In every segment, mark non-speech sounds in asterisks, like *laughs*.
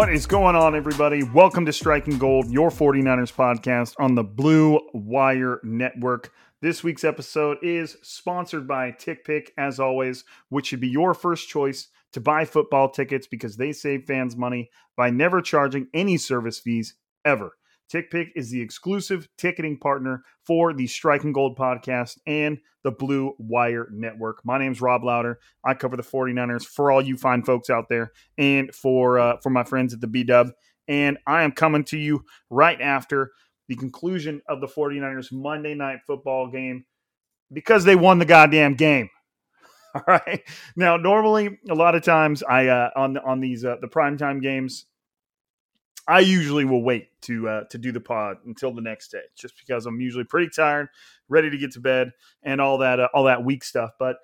What is going on, everybody? Welcome to Striking Gold, your 49ers podcast on the Blue Wire Network. This week's episode is sponsored by TickPick, as always, which should be your first choice to buy football tickets because they save fans money by never charging any service fees ever. TickPick is the exclusive ticketing partner for the Striking Gold podcast and the Blue Wire Network. My name's Rob Louder. I cover the 49ers for all you fine folks out there and for uh, for my friends at the B Dub. And I am coming to you right after the conclusion of the 49ers Monday night football game because they won the goddamn game. *laughs* All right. Now, normally, a lot of times, I uh, on on these uh, the primetime games, I usually will wait to uh, to do the pod until the next day, just because I'm usually pretty tired, ready to get to bed, and all that uh, all that week stuff. But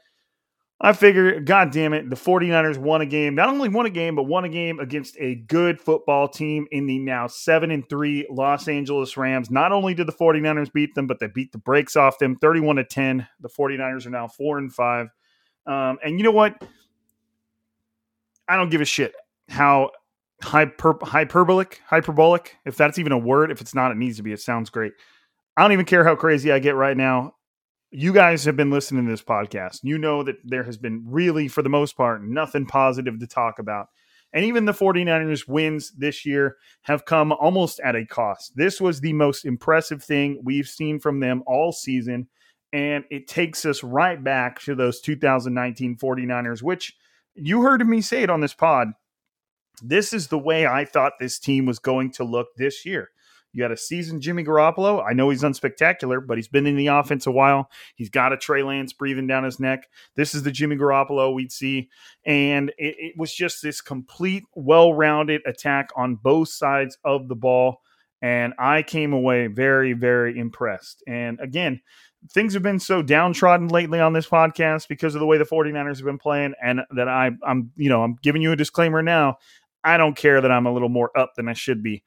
I figure, God damn it, the 49ers won a game. Not only won a game, but won a game against a good football team in the now 7 and 3 Los Angeles Rams. Not only did the 49ers beat them, but they beat the brakes off them 31 to 10. The 49ers are now 4 and 5. Um, and you know what? I don't give a shit how hyper, hyperbolic, hyperbolic, if that's even a word. If it's not, it needs to be. It sounds great. I don't even care how crazy I get right now. You guys have been listening to this podcast. You know that there has been really, for the most part, nothing positive to talk about. And even the 49ers wins this year have come almost at a cost. This was the most impressive thing we've seen from them all season. And it takes us right back to those 2019 49ers, which you heard me say it on this pod. This is the way I thought this team was going to look this year. You got a seasoned Jimmy Garoppolo. I know he's unspectacular, but he's been in the offense a while. He's got a Trey Lance breathing down his neck. This is the Jimmy Garoppolo we'd see. And it, it was just this complete, well rounded attack on both sides of the ball. And I came away very, very impressed. And again, things have been so downtrodden lately on this podcast because of the way the 49ers have been playing and that I I'm you know I'm giving you a disclaimer now I don't care that I'm a little more up than I should be.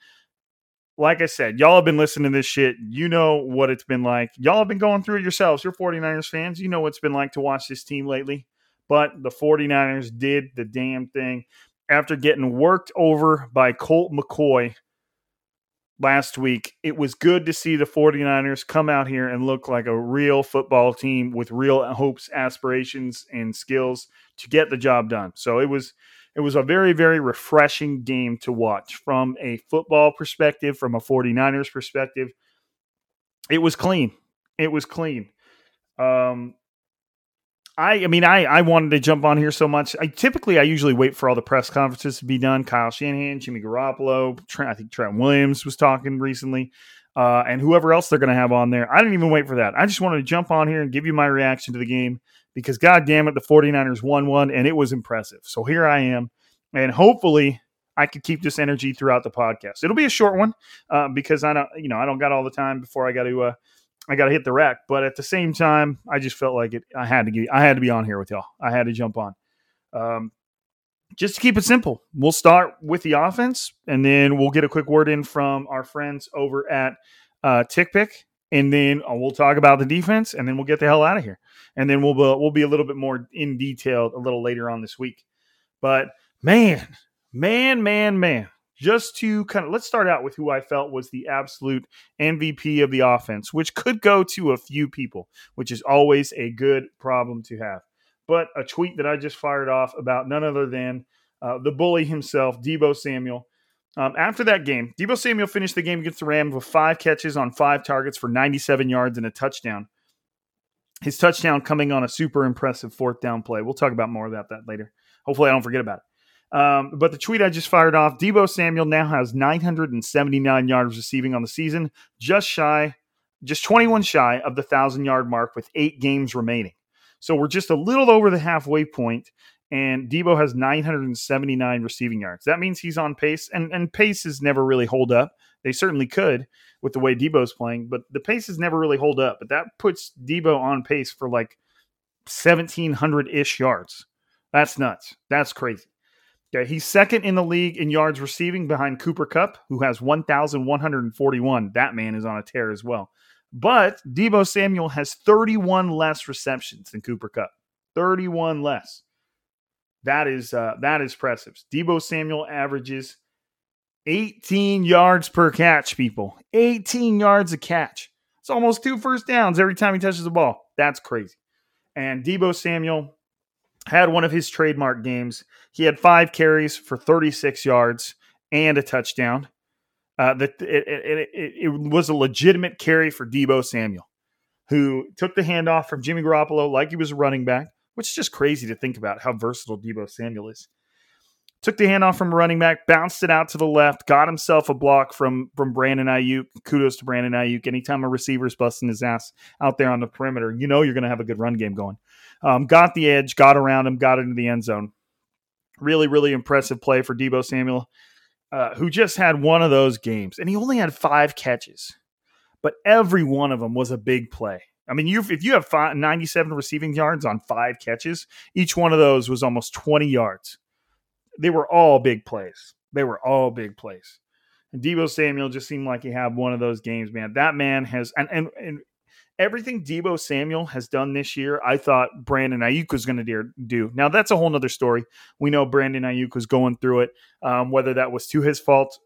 Like I said y'all have been listening to this shit. You know what it's been like. Y'all have been going through it yourselves. You're 49ers fans. You know what it's been like to watch this team lately. But the 49ers did the damn thing. After getting worked over by Colt McCoy last week. It was good to see the 49ers come out here and look like a real football team with real hopes, aspirations, and skills to get the job done. So it was it was a very very refreshing game to watch from a football perspective, from a 49ers perspective. It was clean. It was clean. Um I, I mean, I, I wanted to jump on here so much. I typically, I usually wait for all the press conferences to be done. Kyle Shanahan, Jimmy Garoppolo, Trent, I think Trent Williams was talking recently, uh, and whoever else they're going to have on there. I didn't even wait for that. I just wanted to jump on here and give you my reaction to the game because, God damn it, the 49ers won one, and it was impressive. So here I am, and hopefully, I could keep this energy throughout the podcast. It'll be a short one uh, because I don't, you know, I don't got all the time before I got to, uh, I got to hit the rack. But at the same time, I just felt like it. I had to get, I had to be on here with y'all. I had to jump on. Um, just to keep it simple, we'll start with the offense, and then we'll get a quick word in from our friends over at uh, TickPick, and then uh, we'll talk about the defense, and then we'll get the hell out of here, and then we'll we'll be a little bit more in detail a little later on this week. But man, man, man, man, just to kind of let's start out with who I felt was the absolute MVP of the offense, which could go to a few people, which is always a good problem to have but a tweet that I just fired off about none other than uh, the bully himself, Deebo Samuel. Um, after that game, Deebo Samuel finished the game against the Rams with five catches on five targets for 97 yards and a touchdown. His touchdown coming on a super impressive fourth down play. We'll talk about more about that later. Hopefully, I don't forget about it. Um, but the tweet I just fired off Deebo Samuel now has 979 yards receiving on the season, just shy, just 21 shy of the 1,000 yard mark with eight games remaining. So we're just a little over the halfway point, and Deebo has 979 receiving yards. That means he's on pace, and, and paces never really hold up. They certainly could with the way Deebo's playing, but the paces never really hold up. But that puts Deebo on pace for like 1,700 ish yards. That's nuts. That's crazy. Okay, he's second in the league in yards receiving behind Cooper Kupp, who has 1,141. That man is on a tear as well. But Deebo Samuel has 31 less receptions than Cooper Kupp. 31 less. That is uh, that is impressive. Deebo Samuel averages 18 yards per catch, people. 18 yards a catch. It's almost two first downs every time he touches the ball. That's crazy. And Deebo Samuel had one of his trademark games. He had five carries for 36 yards and a touchdown. Uh, that it, it, it, it, was a legitimate carry for Deebo Samuel, who took the handoff from Jimmy Garoppolo like he was a running back, which is just crazy to think about how versatile Deebo Samuel is. Took the handoff from running back, bounced it out to the left, got himself a block from from Brandon Aiyuk. Kudos to Brandon Aiyuk. Anytime a receiver's busting his ass out there on the perimeter, you know you're going to have a good run game going. Um, got the edge, got around him, got into the end zone. Really, really impressive play for Deebo Samuel. Uh, who just had one of those games, and he only had five catches, but every one of them was a big play. I mean, you if you have five, 97 receiving yards on five catches, each one of those was almost 20 yards. They were all big plays. They were all big plays. And Deebo Samuel just seemed like he had one of those games, man. That man has, and, and, and everything Deebo Samuel has done this year, I thought Brandon Aiyuk was going to do. Now that's a whole nother story. We know Brandon Aiyuk was going through it, um, whether that was to his fault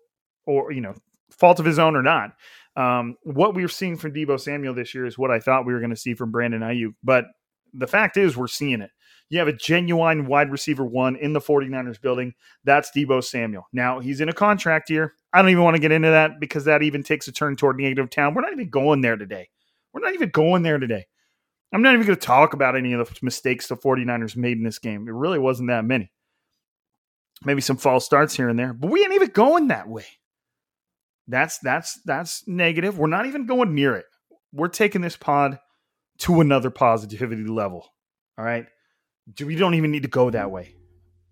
or you know fault of his own or not. Um, what we're seeing from Deebo Samuel this year is what I thought we were going to see from Brandon Aiyuk, but the fact is we're seeing it. You have a genuine wide receiver one in the 49ers building. That's Deebo Samuel. Now he's in a contract year. I don't even want to get into that because that even takes a turn toward negative town. We're not even going there today. We're not even going there today. I'm not even going to talk about any of the mistakes the 49ers made in this game. It really wasn't that many. Maybe some false starts here and there, but we ain't even going that way. That's that's that's negative. We're not even going near it. We're taking this pod to another positivity level. All right. We don't even need to go that way.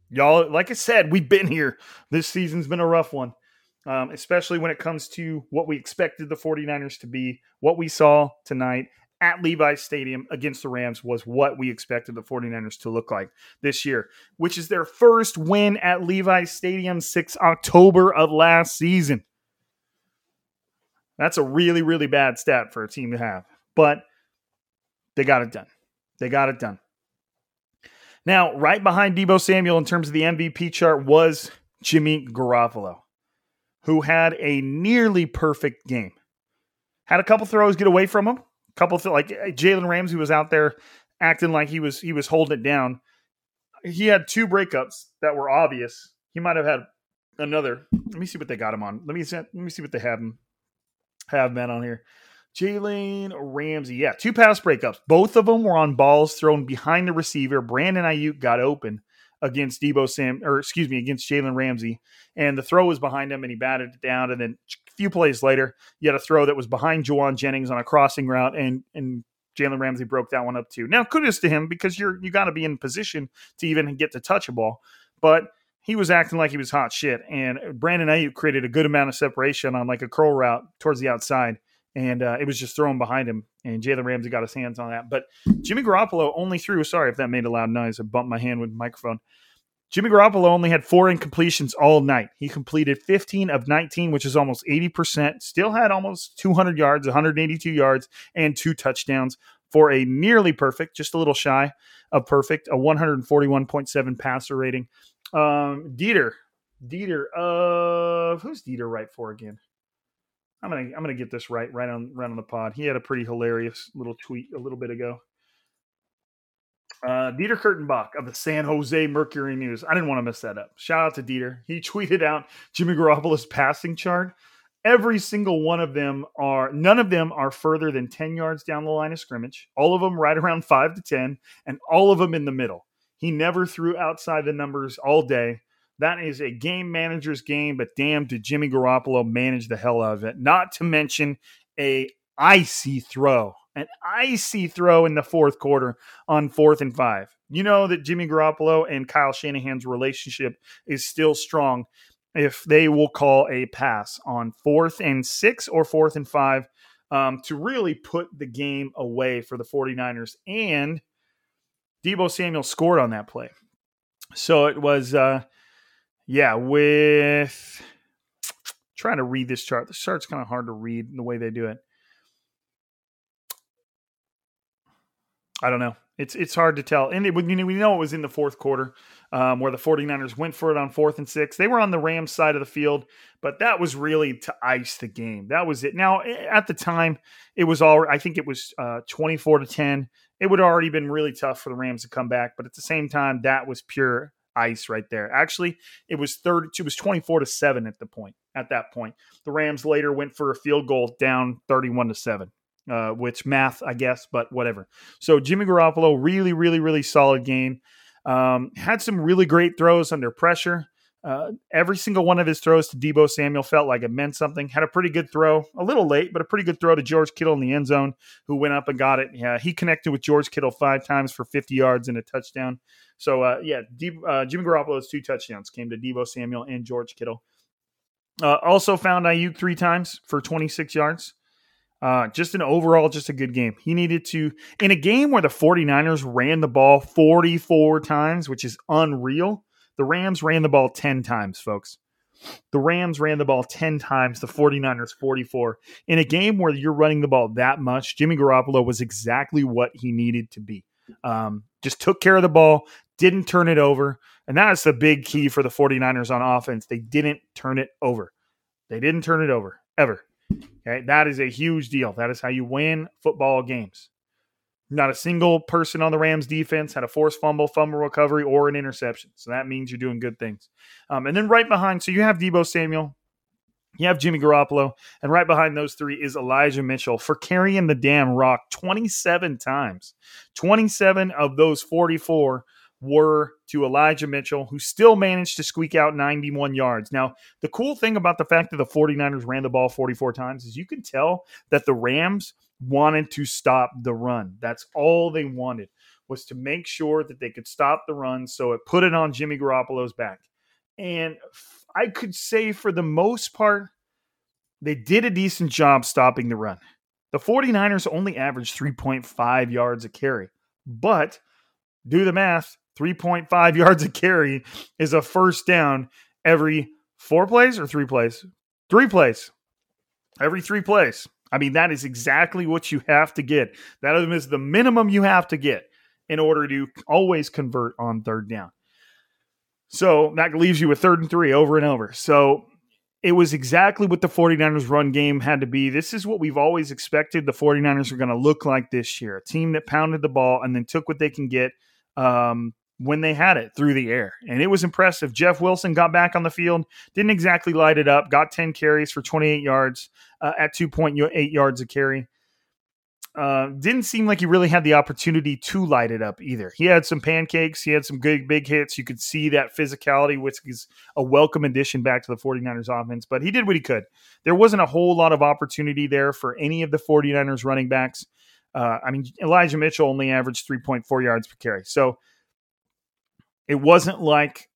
Y'all, like I said, we've been here. This season's been a rough one um, especially when it comes to what we expected the 49ers to be. What we saw tonight at Levi's Stadium against the Rams was what we expected the 49ers to look like this year, which is their first win at Levi's Stadium since October of last season. That's a really, really bad stat for a team to have, but they got it done. They got it done. Now, right behind Deebo Samuel in terms of the MVP chart was Jimmy Garoppolo who had a nearly perfect game. Had a couple throws get away from him. A couple th- like uh, Jalen Ramsey was out there acting like he was he was holding it down. He had two breakups that were obvious. He might have had another. Let me see what they got him on. Let me see, let me see what they have him have men on here. Jalen Ramsey, yeah, two pass breakups. Both of them were on balls thrown behind the receiver. Brandon Aiyuk got open against Deebo Sam, or excuse me, against Jalen Ramsey, and the throw was behind him, and he batted it down. And then a few plays later, you had a throw that was behind Jauan Jennings on a crossing route, and and Jalen Ramsey broke that one up too. Now, kudos to him because you're you got to be in position to even get to touch a ball, but he was acting like he was hot shit. And Brandon Aiyuk created a good amount of separation on like a curl route towards the outside. And uh, it was just thrown behind him. And Jalen Ramsey got his hands on that. But Jimmy Garoppolo only threw, sorry if that made a loud noise. I bumped my hand with the microphone. Jimmy Garoppolo only had four incompletions all night. He completed 15 of 19, which is almost 80%. Still had almost 200 yards, 182 yards, and two touchdowns for a nearly perfect, just a little shy of perfect, a 141.7 passer rating. Um, Dieter, Dieter, of who's Dieter right for again? I'm gonna I'm gonna get this right right on right on the pod. He had a pretty hilarious little tweet a little bit ago. Uh, Dieter Kurtenbach of the San Jose Mercury News. I didn't want to mess that up. Shout out to Dieter. He tweeted out Jimmy Garoppolo's passing chart. Every single one of them are, none of them are further than 10 yards down the line of scrimmage. All of them right around 5 to 10, and all of them in the middle. He never threw outside the numbers all day. That is a game manager's game, but damn, did Jimmy Garoppolo manage the hell out of it. Not to mention a icy throw, an icy throw in the fourth quarter on fourth and five. You know that Jimmy Garoppolo and Kyle Shanahan's relationship is still strong if they will call a pass on fourth and six or fourth and five um, to really put the game away for the 49ers. And Deebo Samuel scored on that play. So it was, uh, yeah, with trying to read this chart. The chart's kind of hard to read the way they do it. I don't know. It's it's hard to tell. And it, we know it was in the fourth quarter um, where the 49ers went for it on fourth and six. They were on the Rams side of the field, but that was really to ice the game. That was it. Now, at the time, it was all, I think it was uh, 24 to 10. It would already been really tough for the Rams to come back, but at the same time, that was pure ice right there. Actually, it was third, it was 24 to 7 at the point. At that point, the Rams later went for a field goal down 31 to 7 uh, which math, I guess, but whatever. So Jimmy Garoppolo, really, really, really solid game. Um, had some really great throws under pressure. Uh, every single one of his throws to Deebo Samuel felt like it meant something. Had a pretty good throw, a little late, but a pretty good throw to George Kittle in the end zone, who went up and got it. Yeah, he connected with George Kittle five times for 50 yards and a touchdown. So, uh, yeah, De- uh, Jimmy Garoppolo's two touchdowns came to Deebo Samuel and George Kittle. Uh, also found Aiyuk three times for 26 yards. Uh, just an overall, just a good game. He needed to, in a game where the 49ers ran the ball 44 times, which is unreal, the Rams ran the ball 10 times, folks. The Rams ran the ball 10 times, the 49ers 44. In a game where you're running the ball that much, Jimmy Garoppolo was exactly what he needed to be. Um, just took care of the ball, didn't turn it over. And that's the big key for the 49ers on offense. They didn't turn it over. They didn't turn it over ever. Okay, that is a huge deal. That is how you win football games. Not a single person on the Rams defense had a forced fumble, fumble recovery, or an interception. So that means you're doing good things. Um, and then right behind, so you have Deebo Samuel, you have Jimmy Garoppolo, and right behind those three is Elijah Mitchell for carrying the damn rock 27 times. 27 of those 44 were to Elijah Mitchell, who still managed to squeak out 91 yards. Now, the cool thing about the fact that the 49ers ran the ball 44 times is you can tell that the Rams wanted to stop the run. That's all they wanted was to make sure that they could stop the run. So it put it on Jimmy Garoppolo's back. And I could say for the most part, they did a decent job stopping the run. The 49ers only averaged 3.5 yards a carry, but do the math 3.5 *laughs* yards a carry is a first down every four plays or three plays? Three plays. Every three plays. I mean, that is exactly what you have to get. That is the minimum you have to get in order to always convert on third down. So that leaves you with third and three over and over. So it was exactly what the 49ers run game had to be. This is what we've always expected the 49ers are going to look like this year a team that pounded the ball and then took what they can get. Um, when they had it through the air. And it was impressive. Jeff Wilson got back on the field, didn't exactly light it up, got 10 carries for 28 yards uh, at 2.8 yards a carry. Uh, didn't seem like he really had the opportunity to light it up either. He had some pancakes, he had some good big hits. You could see that physicality, which is a welcome addition back to the 49ers offense, but he did what he could. There wasn't a whole lot of opportunity there for any of the 49ers running backs. Uh, I mean, Elijah Mitchell only averaged 3.4 yards per carry. So, it wasn't like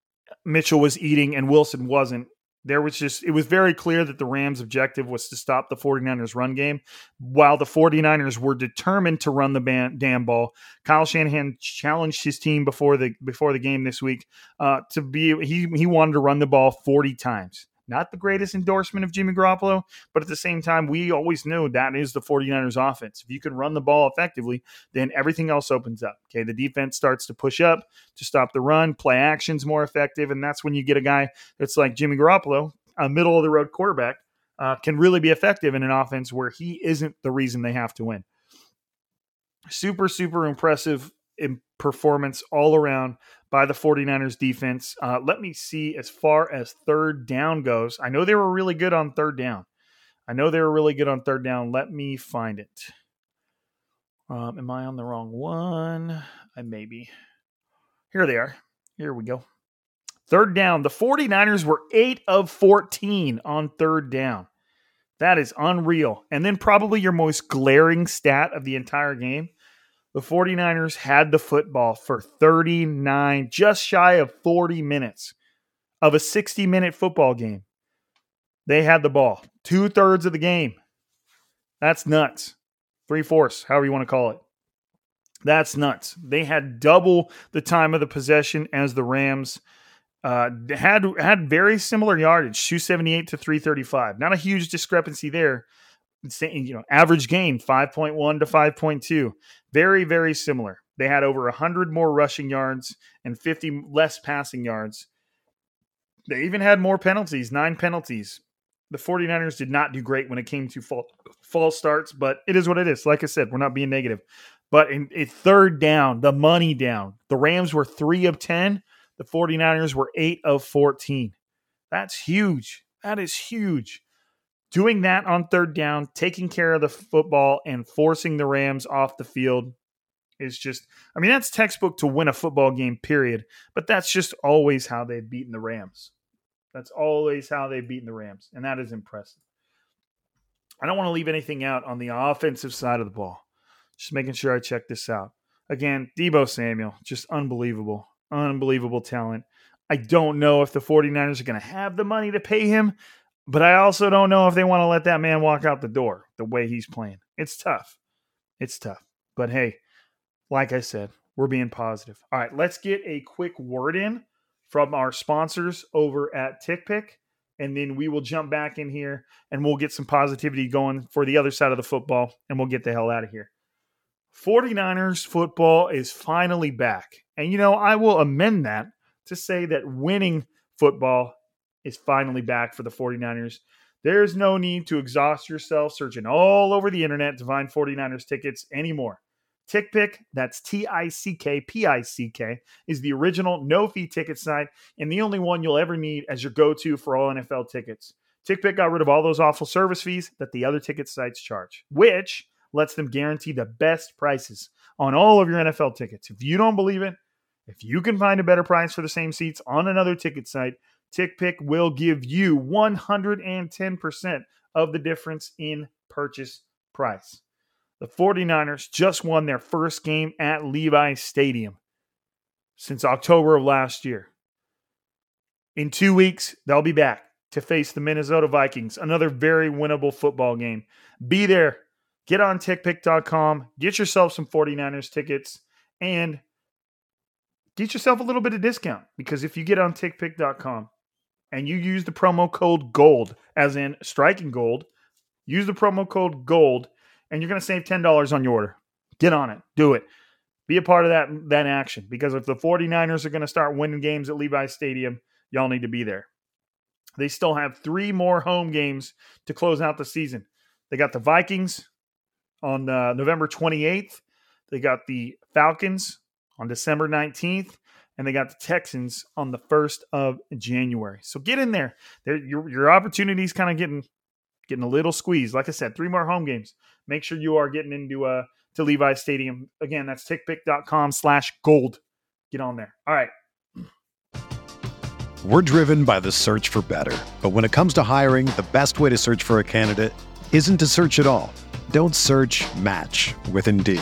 Mitchell was eating and Wilson wasn't, there was just it was very clear that the Rams objective was to stop the 49ers run game. While the 49ers were determined to run the ban- damn ball Kyle Shanahan challenged his team before the before the game this week uh, to be he he wanted to run the ball 40 times not the greatest endorsement of Jimmy Garoppolo, but at the same time, we always knew that is the 49ers offense. If you can run the ball effectively, then everything else opens up. Okay. The defense starts to push up to stop the run, play actions more effective. And that's when you get a guy that's like Jimmy Garoppolo, a middle of the road quarterback, uh, can really be effective in an offense where he isn't the reason they have to win. Super, super impressive performance all around by the 49ers defense. Uh, let me see as far as third down goes. I know they were really good on third down. I know they were really good on third down. Let me find it. Um, am I on the wrong one? I may be. Here they are. Here we go. Third down. The 49ers were 8 of 14 on third down. That is unreal. And then probably your most glaring stat of the entire game the 49ers had the football for 39, just shy of 40 minutes of a 60 minute football game. They had the ball two thirds of the game. That's nuts. Three fourths, however you want to call it. That's nuts. They had double the time of the possession as the Rams. Uh, had had very similar yardage, 278 to 335. Not a huge discrepancy there, you know, average gain 5.1 to 5.2. Very, very similar. They had over 100 more rushing yards and 50 less passing yards. They even had more penalties, nine penalties. The 49ers did not do great when it came to fall, false starts, but it is what it is. Like I said, we're not being negative. But in, in third down, the money down, the Rams were three of 10. The 49ers were eight of 14. That's huge. That is huge doing that on third down, taking care of the football, and forcing the Rams off the field is just, I mean, that's textbook to win a football game, period. But that's just always how they've beaten the Rams. That's always how they've beaten the Rams. And that is impressive. I don't want to leave anything out on the offensive side of the ball. Just making sure I check this out. Again, Deebo Samuel, just unbelievable, unbelievable talent. I don't know if the 49ers are going to have the money to pay him, but I also don't know if they want to let that man walk out the door the way he's playing. It's tough. It's tough. But hey, like I said, we're being positive. All right, let's get a quick word in from our sponsors over at TickPick, and then we will jump back in here and we'll get some positivity going for the other side of the football, and we'll get the hell out of here. 49ers football is finally back. And you know, I will amend that to say that winning football is finally back for the 49ers. There's no need to exhaust yourself searching all over the internet to find 49ers tickets anymore. TickPick, that's T I C K P I C K, is the original no fee ticket site and the only one you'll ever need as your go to for all NFL tickets. TickPick got rid of all those awful service fees that the other ticket sites charge, which lets them guarantee the best prices on all of your NFL tickets. If you don't believe it, if you can find a better price for the same seats on another ticket site, TickPick will give you 110% of the difference in purchase price. The 49ers just won their first game at Levi Stadium since October of last year. In two weeks, they'll be back to face the Minnesota Vikings, another very winnable football game. Be there. Get on tickpick.com, get yourself some 49ers tickets, and get yourself a little bit of discount because if you get on tickpick.com, and you use the promo code GOLD, as in striking gold, use the promo code GOLD, and you're going to save $10 on your order. Get on it. Do it. Be a part of that, that action because if the 49ers are going to start winning games at Levi Stadium, y'all need to be there. They still have three more home games to close out the season. They got the Vikings on uh, November 28th. They got the Falcons on December 19th and they got the Texans on the first of January. So get in there. there your your opportunities kind of getting getting a little squeezed. Like I said, three more home games. Make sure you are getting into uh to Levi Stadium. Again, that's tickpick.com slash gold. Get on there. All right. We're driven by the search for better. But when it comes to hiring, the best way to search for a candidate isn't to search at all. Don't search match with Indeed.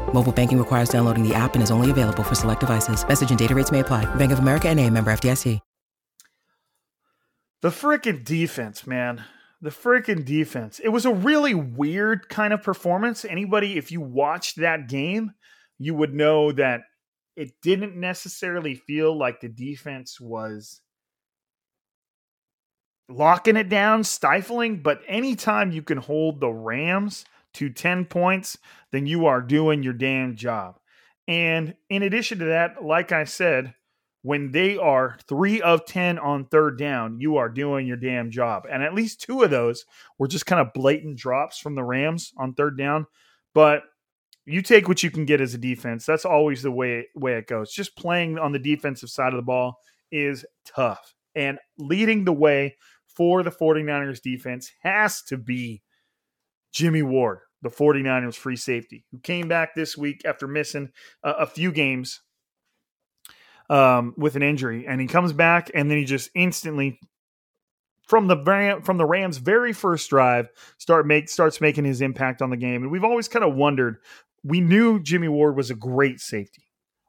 Mobile banking requires downloading the app and is only available for select devices. Message and data rates may apply. Bank of America and a member FDIC. The freaking defense, man. The freaking defense. It was a really weird kind of performance. Anybody, if you watched that game, you would know that it didn't necessarily feel like the defense was locking it down, stifling, but anytime you can hold the Rams to 10 points, then you are doing your damn job. And in addition to that, like I said, when they are three of 10 on third down, you are doing your damn job. And at least two of those were just kind of blatant drops from the Rams on third down. But you take what you can get as a defense. That's always the way, way it goes. Just playing on the defensive side of the ball is tough. And leading the way for the 49ers defense has to be Jimmy Ward, the 49ers free safety, who came back this week after missing a, a few games um, with an injury, and he comes back, and then he just instantly from the from the Rams' very first drive start make starts making his impact on the game. And we've always kind of wondered. We knew Jimmy Ward was a great safety,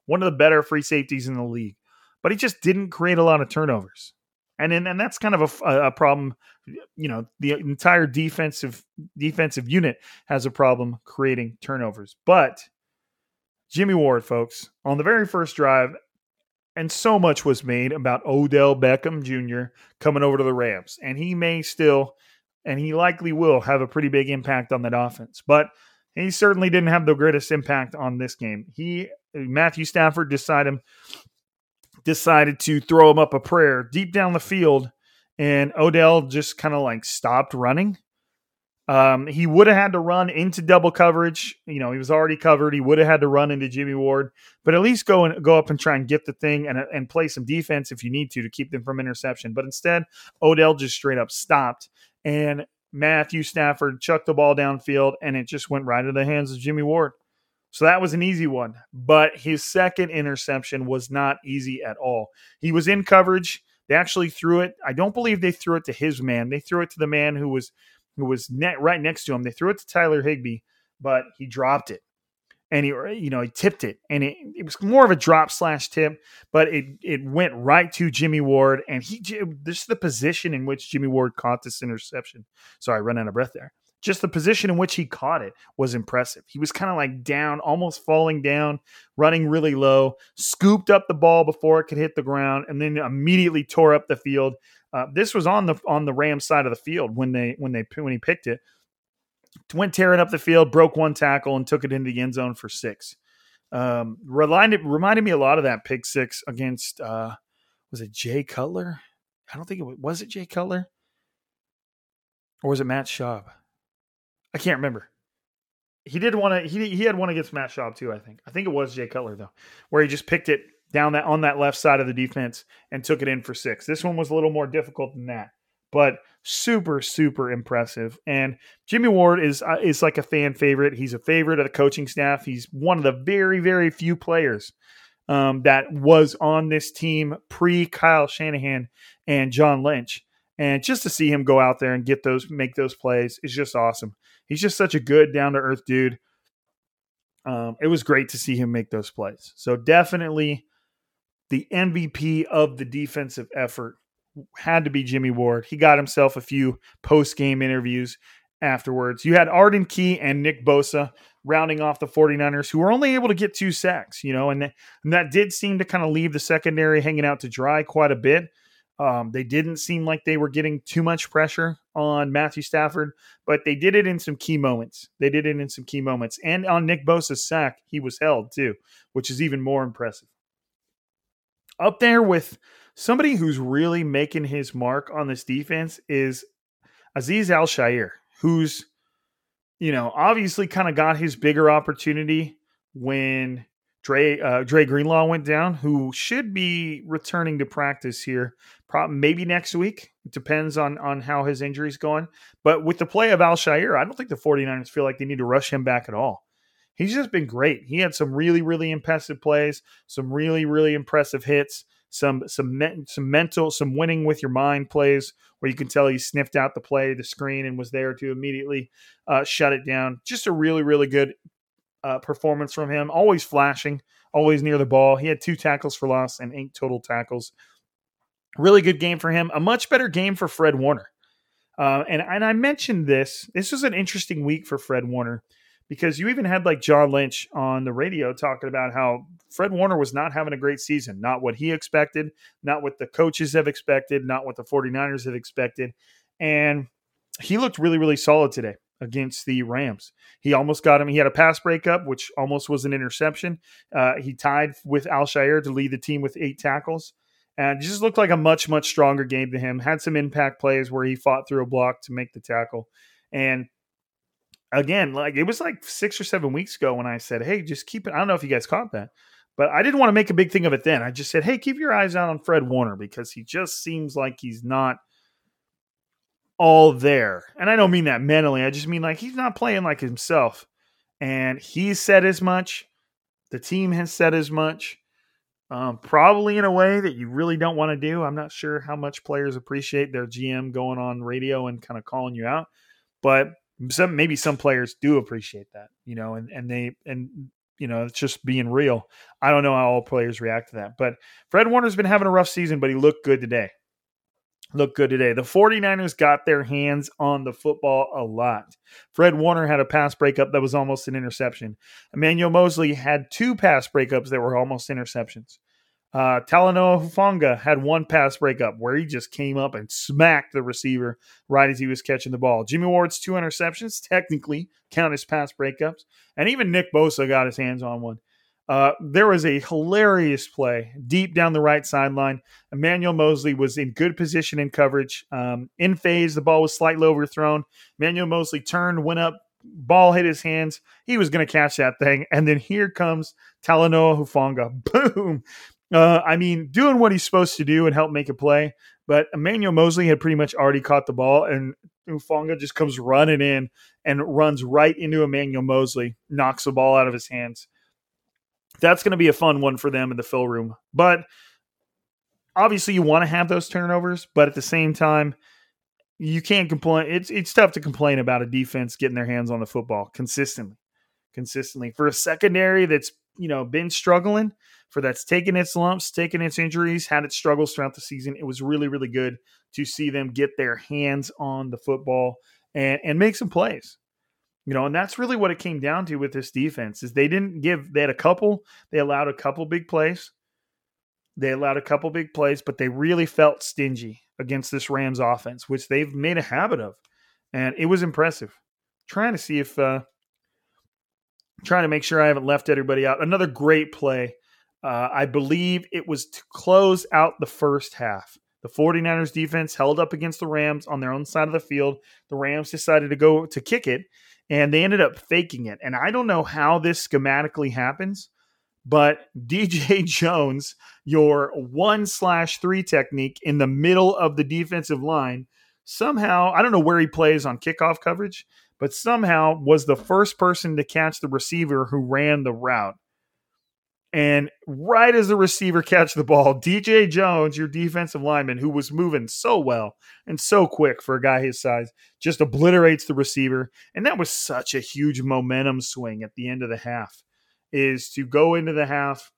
one of the better free safeties in the league, but he just didn't create a lot of turnovers. And then, and that's kind of a, a problem. You know, the entire defensive defensive unit has a problem creating turnovers. But Jimmy Ward, folks, on the very first drive, and so much was made about Odell Beckham Jr. coming over to the Rams, and he may still, and he likely will have a pretty big impact on that offense. But he certainly didn't have the greatest impact on this game. He Matthew Stafford decided decided to throw him up a prayer deep down the field, and Odell just kind of like stopped running um, he would have had to run into double coverage. You know, he was already covered. He would have had to run into Jimmy Ward, but at least go and go up and try and get the thing and and play some defense if you need to to keep them from interception. But instead, Odell just straight up stopped, and Matthew Stafford chucked the ball downfield, and it just went right into the hands of Jimmy Ward. So that was an easy one. But his second interception was not easy at all. He was in coverage. They actually threw it. I don't believe they threw it to his man. They threw it to the man who was who was net right next to him. They threw it to Tyler Higbee, but he dropped it. And he, you know, he tipped it, and it, it was more of a drop slash tip, but it it went right to Jimmy Ward, and he this is the position in which Jimmy Ward caught this interception. Sorry, I run out of breath there. Just the position in which he caught it was impressive. He was kind of like down, almost falling down, running really low, scooped up the ball before it could hit the ground, and then immediately tore up the field uh, this was on the on the Rams side of the field when they when they when he picked it. Went tearing up the field, broke one tackle, and took it into the end zone for six. Um, reminded reminded me a lot of that pick six against uh, was it Jay Cutler? I don't think it was. Was it Jay Cutler or was it Matt Schaub? I can't remember. He did one. He he had one against Matt Schaub too. I think. I think it was Jay Cutler though, where he just picked it down that on that left side of the defense and took it in for six. This one was a little more difficult than that, but super super impressive. And Jimmy Ward is uh, is like a fan favorite. He's a favorite of the coaching staff. He's one of the very very few players um, that was on this team pre Kyle Shanahan and John Lynch. And just to see him go out there and get those, make those plays is just awesome. He's just such a good, down to earth dude. Um, it was great to see him make those plays. So definitely the MVP of the defensive effort had to be Jimmy Ward. He got himself a few post game interviews afterwards. You had Arden Key and Nick Bosa rounding off the 49ers, who were only able to get two sacks, you know, and, and that did seem to kind of leave the secondary hanging out to dry quite a bit. Um, they didn't seem like they were getting too much pressure on Matthew Stafford, but they did it in some key moments. They did it in some key moments. And on Nick Bosa's sack, he was held too, which is even more impressive. Up there with somebody who's really making his mark on this defense is Aziz Al-Shaair, who's, you know, obviously kind of got his bigger opportunity when Dre uh, Dre Greenlaw went down, who should be returning to practice here, probably maybe next week. It depends on on how his injury's going. But with the play of Al-Shaair, I don't think the 49ers feel like they need to rush him back at all. He's just been great. He had some really really impressive plays, some really really impressive hits, some some some mental, some winning with your mind plays where you can tell he sniffed out the play, the screen, and was there to immediately uh, shut it down. Just a really really good uh, performance from him. Always flashing, always near the ball. He had two tackles for loss and eight total tackles. Really good game for him. A much better game for Fred Warner. Uh, and and I mentioned this. This was an interesting week for Fred Warner because you even had like John Lynch on the radio talking about how Fred Warner was not having a great season, not what he expected, not what the coaches have expected, not what the 49ers have expected. And he looked really, really solid today against the Rams. He almost got him. He had a pass breakup, which almost was an interception. Uh, he tied with Al-Shaair to lead the team with eight tackles. And just looked like a much, much stronger game to him. Had some impact plays where he fought through a block to make the tackle. And again, like it was like six or seven weeks ago when I said, Hey, just keep it. I don't know if you guys caught that, but I didn't want to make a big thing of it then. I just said, Hey, keep your eyes out on Fred Warner because he just seems like he's not – all there. And I don't mean that mentally. I just mean like he's not playing like himself. And he said as much. The team has said as much. Um, probably in a way that you really don't want to do. I'm not sure how much players appreciate their GM going on radio and kind of calling you out, but some maybe some players do appreciate that, you know, and and they and you know it's just being real. I don't know how all players react to that, but Fred Warner's been having a rough season, but he looked good today look good today. The 49ers got their hands on the football a lot. Fred Warner had a pass breakup that was almost an interception. Emmanuel Moseley had two pass breakups that were almost interceptions. Uh, Talanoa Hufanga had one pass breakup where he just came up and smacked the receiver right as he was catching the ball. Jimmy Ward's two interceptions technically count as pass breakups, and even Nick Bosa got his hands on one. Uh, there was a hilarious play deep down the right sideline. Emmanuel Moseley was in good position in coverage. Um, in phase, the ball was slightly overthrown. Emmanuel Moseley turned, went up, ball hit his hands. He was going to catch that thing. And then here comes Talanoa Hufanga. *laughs* Boom. Uh, I mean, doing what he's supposed to do and help make a play. But Emmanuel Moseley had pretty much already caught the ball, and Hufanga just comes running in and runs right into Emmanuel Moseley, knocks the ball out of his hands that's going to be a fun one for them in the fill room. But obviously, you want to have those turnovers, but at the same time, you can't complain. It's it's tough to complain about a defense getting their hands on the football consistently, consistently for a secondary that's you know been struggling, for that's taken its lumps, taken its injuries, had its struggles throughout the season. It was really really good to see them get their hands on the football and and make some plays. You know, and that's really what it came down to with this defense is they didn't give they had a couple, they allowed a couple big plays. They allowed a couple big plays, but they really felt stingy against this Rams offense, which they've made a habit of. And it was impressive. Trying to see if uh trying to make sure I haven't left everybody out. Another great play. Uh, I believe it was to close out the first half. The 49ers defense held up against the Rams on their own side of the field. The Rams decided to go to kick it, and they ended up faking it. And I don't know how this schematically happens, but *laughs* DJ Jones, your one slash three technique in the middle of the defensive line, somehow, I don't know where he plays on kickoff coverage, but somehow was the first person to catch the receiver who ran the route. And right as the receiver catch the ball, DJ Jones, your defensive lineman, who was moving so well and so quick for a guy his size, just obliterates the receiver. And that was such a huge momentum swing at the end of the half. Is to go into the half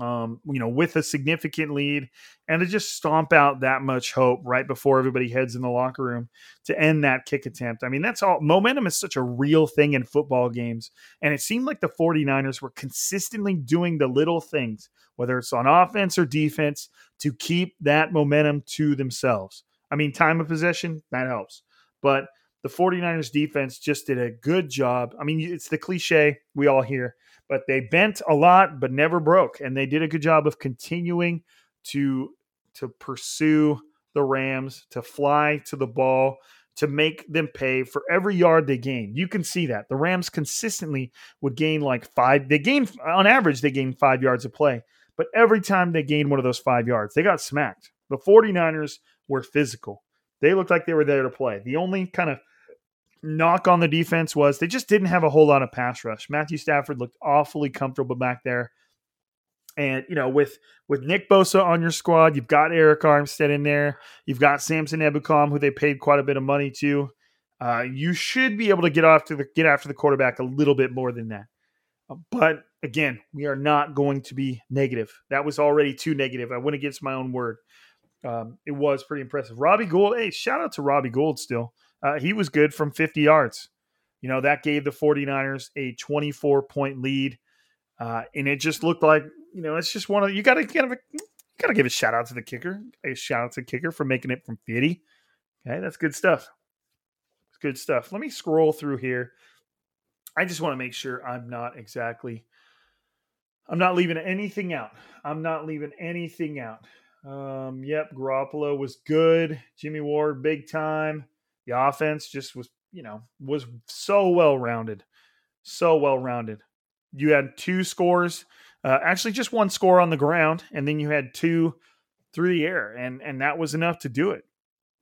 um, you know, with a significant lead and to just stomp out that much hope right before everybody heads in the locker room to end that kick attempt. I mean, that's all momentum is such a real thing in football games. And it seemed like the 49ers were consistently doing the little things, whether it's on offense or defense, to keep that momentum to themselves. I mean, time of possession, that helps. But the 49ers defense just did a good job. I mean, it's the cliche we all hear but they bent a lot but never broke. And they did a good job of continuing to to pursue the rams to fly to the ball to make them pay for every yard they gained. You can see that. The rams consistently would gain like five they gained on average they gained five yards of play but every time they gained one of those five yards they got smacked. The 49ers were physical. They looked like they were there to play. The only kind of knock on the defense was they just didn't have a whole lot of pass rush. Matthew Stafford looked awfully comfortable back there. And you know, with with Nick Bosa on your squad, you've got Arik Armstead in there. You've got Samson Ebukam, who they paid quite a bit of money to. Uh, you should be able to get off to the get after the quarterback a little bit more than that. Uh, but again, we are not going to be negative. That was already too negative. I went against my own word. Um, it was pretty impressive. Robbie Gould, hey, shout out to Robbie Gould still uh, he was good from 50 yards. You know, that gave the 49ers a 24 point lead. Uh, and it just looked like, you know, it's just one of you got to give a, got to give a shout out to the kicker. A shout out to the kicker for making it from 50. Okay, that's good stuff. It's good stuff. Let me scroll through here. I just want to make sure I'm not exactly I'm not leaving anything out. I'm not leaving anything out. Um, yep, Garoppolo was good. Jimmy Ward, big time. The offense just was, you know, was so well rounded, so well rounded. You had two scores, uh, actually just one score on the ground, and then you had two through the air, and and that was enough to do it.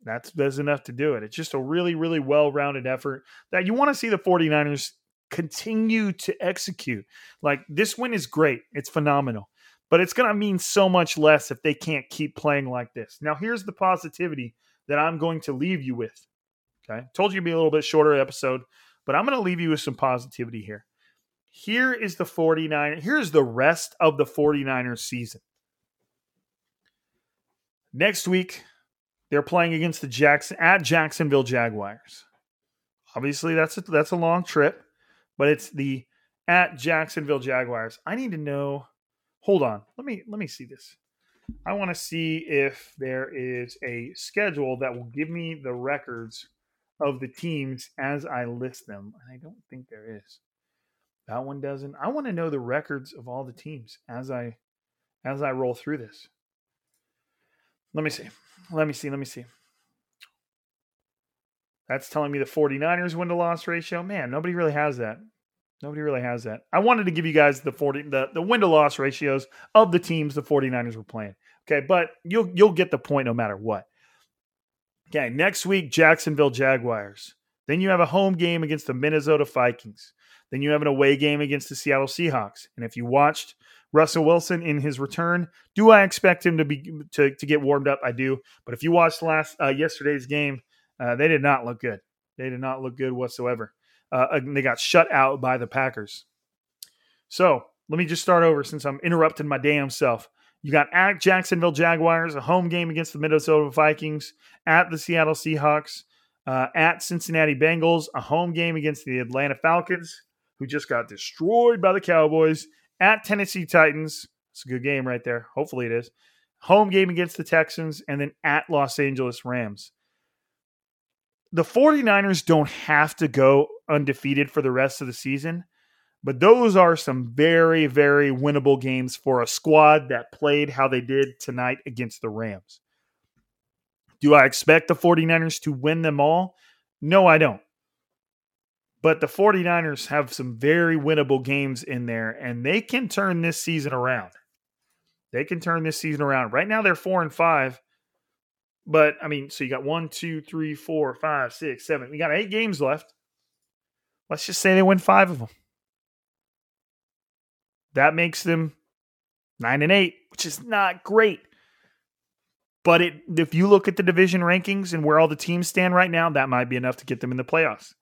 That's that's enough to do it. It's just a really really well rounded effort that you want to see the 49ers continue to execute. Like this win is great, it's phenomenal, but it's going to mean so much less if they can't keep playing like this. Now, here's the positivity that I'm going to leave you with. Okay. Told you to be a little bit shorter episode, but I'm going to leave you with some positivity here. Here is the 49 here's the rest of the 49ers season. Next week, they're playing against the Jackson at Jacksonville Jaguars. Obviously, that's a, that's a long trip, but it's the at Jacksonville Jaguars. I need to know. Hold on. Let me let me see this. I want to see if there is a schedule that will give me the records of the teams as I list them. And I don't think there is. That one doesn't. I want to know the records of all the teams as I as I roll through this. Let me see. Let me see. Let me see. That's telling me the 49ers win to loss ratio. Man, nobody really has that. Nobody really has that. I wanted to give you guys the 40 the, the win to loss ratios of the teams the 49ers were playing. Okay, but you'll you'll get the point no matter what. Okay, next week, Jacksonville Jaguars. Then you have a home game against the Minnesota Vikings. Then you have an away game against the Seattle Seahawks. And if you watched Russell Wilson in his return, do I expect him to be to, to get warmed up? I do. But if you watched last uh, yesterday's game, uh, they did not look good. They did not look good whatsoever. Uh, they got shut out by the Packers. So let me just start over since I'm interrupting my damn self. You got at Jacksonville Jaguars, a home game against the Minnesota Vikings, at the Seattle Seahawks, uh, at Cincinnati Bengals, a home game against the Atlanta Falcons, who just got destroyed by the Cowboys, at Tennessee Titans. It's a good game right there. Hopefully it is. Home game against the Texans, and then at Los Angeles Rams. The 49ers don't have to go undefeated for the rest of the season but those are some very, very winnable games for a squad that played how they did tonight against the Rams. Do I expect the 49ers to win them all? No, I don't. But the 49ers have some very winnable games in there, and they can turn this season around. They can turn this season around. Right now, they're four and five. But I mean, so you got one, two, three, four, five, six, seven. We got eight games left. Let's just say they win five of them That makes them nine and eight, which is not great. But it, if you look at the division rankings and where all the teams stand right now, that might be enough to get them in the playoffs,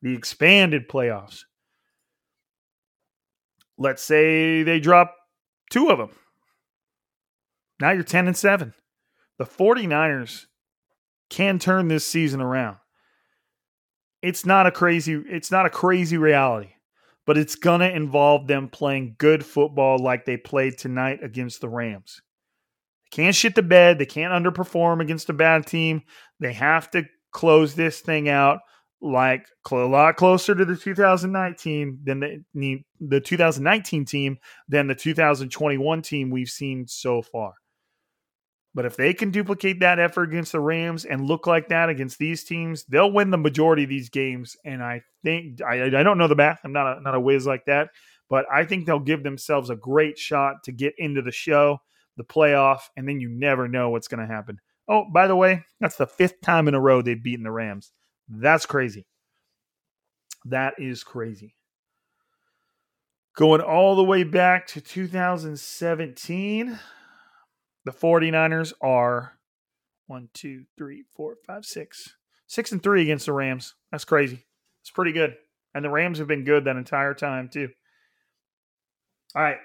the expanded playoffs. Let's say they drop two of them. Now you're 10 and 7. The 49ers can turn this season around. It's not a crazy it's not a crazy reality, but it's going to involve them playing good football like they played tonight against the Rams. They can't shit the bed, they can't underperform against a bad team. They have to close this thing out like a lot closer to the 2019 than the the 2019 team than the 2021 team we've seen so far. But if they can duplicate that effort against the Rams and look like that against these teams, they'll win the majority of these games. And I think I, I don't know the math. I'm not a, not a whiz like that, but I think they'll give themselves a great shot to get into the show, the playoff, and then you never know what's going to happen. Oh, by the way, that's the fifth time in a row they've beaten the Rams. That's crazy. That is crazy. Going all the way back to 2017, the 49ers are one, two, three, four, five, six. Six and three against the Rams. That's crazy. It's pretty good. And the Rams have been good that entire time, too. All right.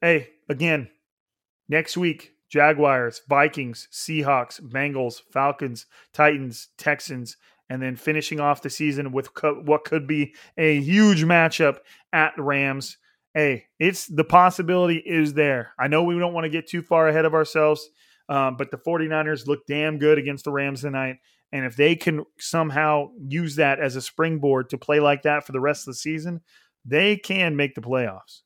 Hey, again, next week, Jaguars, Vikings, Seahawks, Bengals, Falcons, Titans, Texans, and then finishing off the season with co- what could be a huge matchup at Rams. Hey, it's the possibility is there. I know we don't want to get too far ahead of ourselves, um, but the 49ers look damn good against the Rams tonight. And if they can somehow use that as a springboard to play like that for the rest of the season, they can make the playoffs.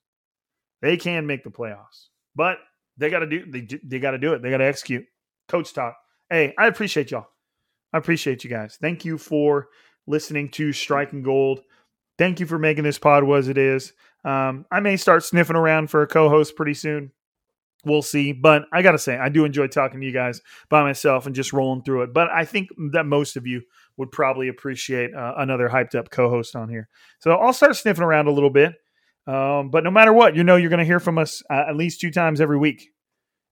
They can make the playoffs. But they got to do they they got to do it. They got to execute. Coach talk. Hey, I appreciate y'all. I appreciate you guys. Thank you for listening to Striking Gold. Thank you for making this pod what it is. Um, I may start sniffing around for a co-host pretty soon. We'll see. But I gotta say, I do enjoy talking to you guys by myself and just rolling through it. But I think that most of you would probably appreciate uh, another hyped up co-host on here. So I'll start sniffing around a little bit. Um, but no matter what, you know you're going to hear from us uh, at least two times every week,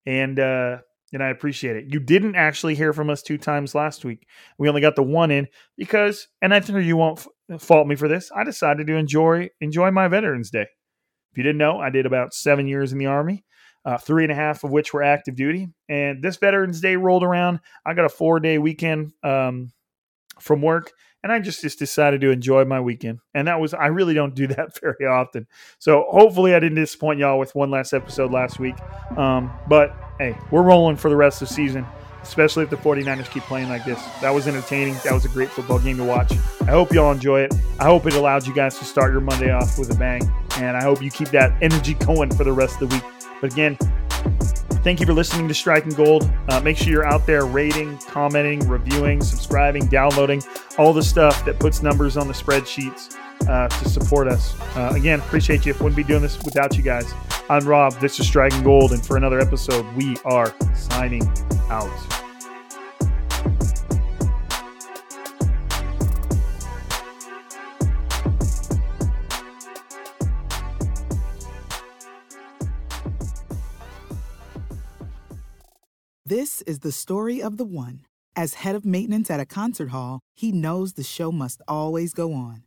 and uh, and I appreciate it. You didn't actually hear from us two times last week. We only got the one in because, and I think you won't fault me for this. I decided to enjoy enjoy my Veterans Day. If you didn't know, I did about seven years in the Army, uh, three and a half of which were active duty. And this Veterans Day rolled around. I got a four day weekend um, from work, and I just just decided to enjoy my weekend. And that was I really don't do *laughs* that very often. So hopefully I didn't disappoint y'all with one last episode last week. Um, but hey, we're rolling for the rest of the season, especially if the 49ers keep playing like this. That was entertaining. That was a great football game to watch. I hope y'all enjoy it. I hope it allowed you guys to start your Monday off with a bang. And I hope you keep that energy going for the rest of the week. But again, Thank you for listening to Striking Gold. Uh, make sure you're out there rating, commenting, reviewing, subscribing, downloading, all the stuff that puts numbers on the spreadsheets uh, to support us. Uh, again, appreciate you. Wouldn't be doing this without you guys. I'm Rob. This is Dragon Gold. And for another episode, we are signing out. This is the story of the one. As head of maintenance at a concert hall, he knows the show must always go on.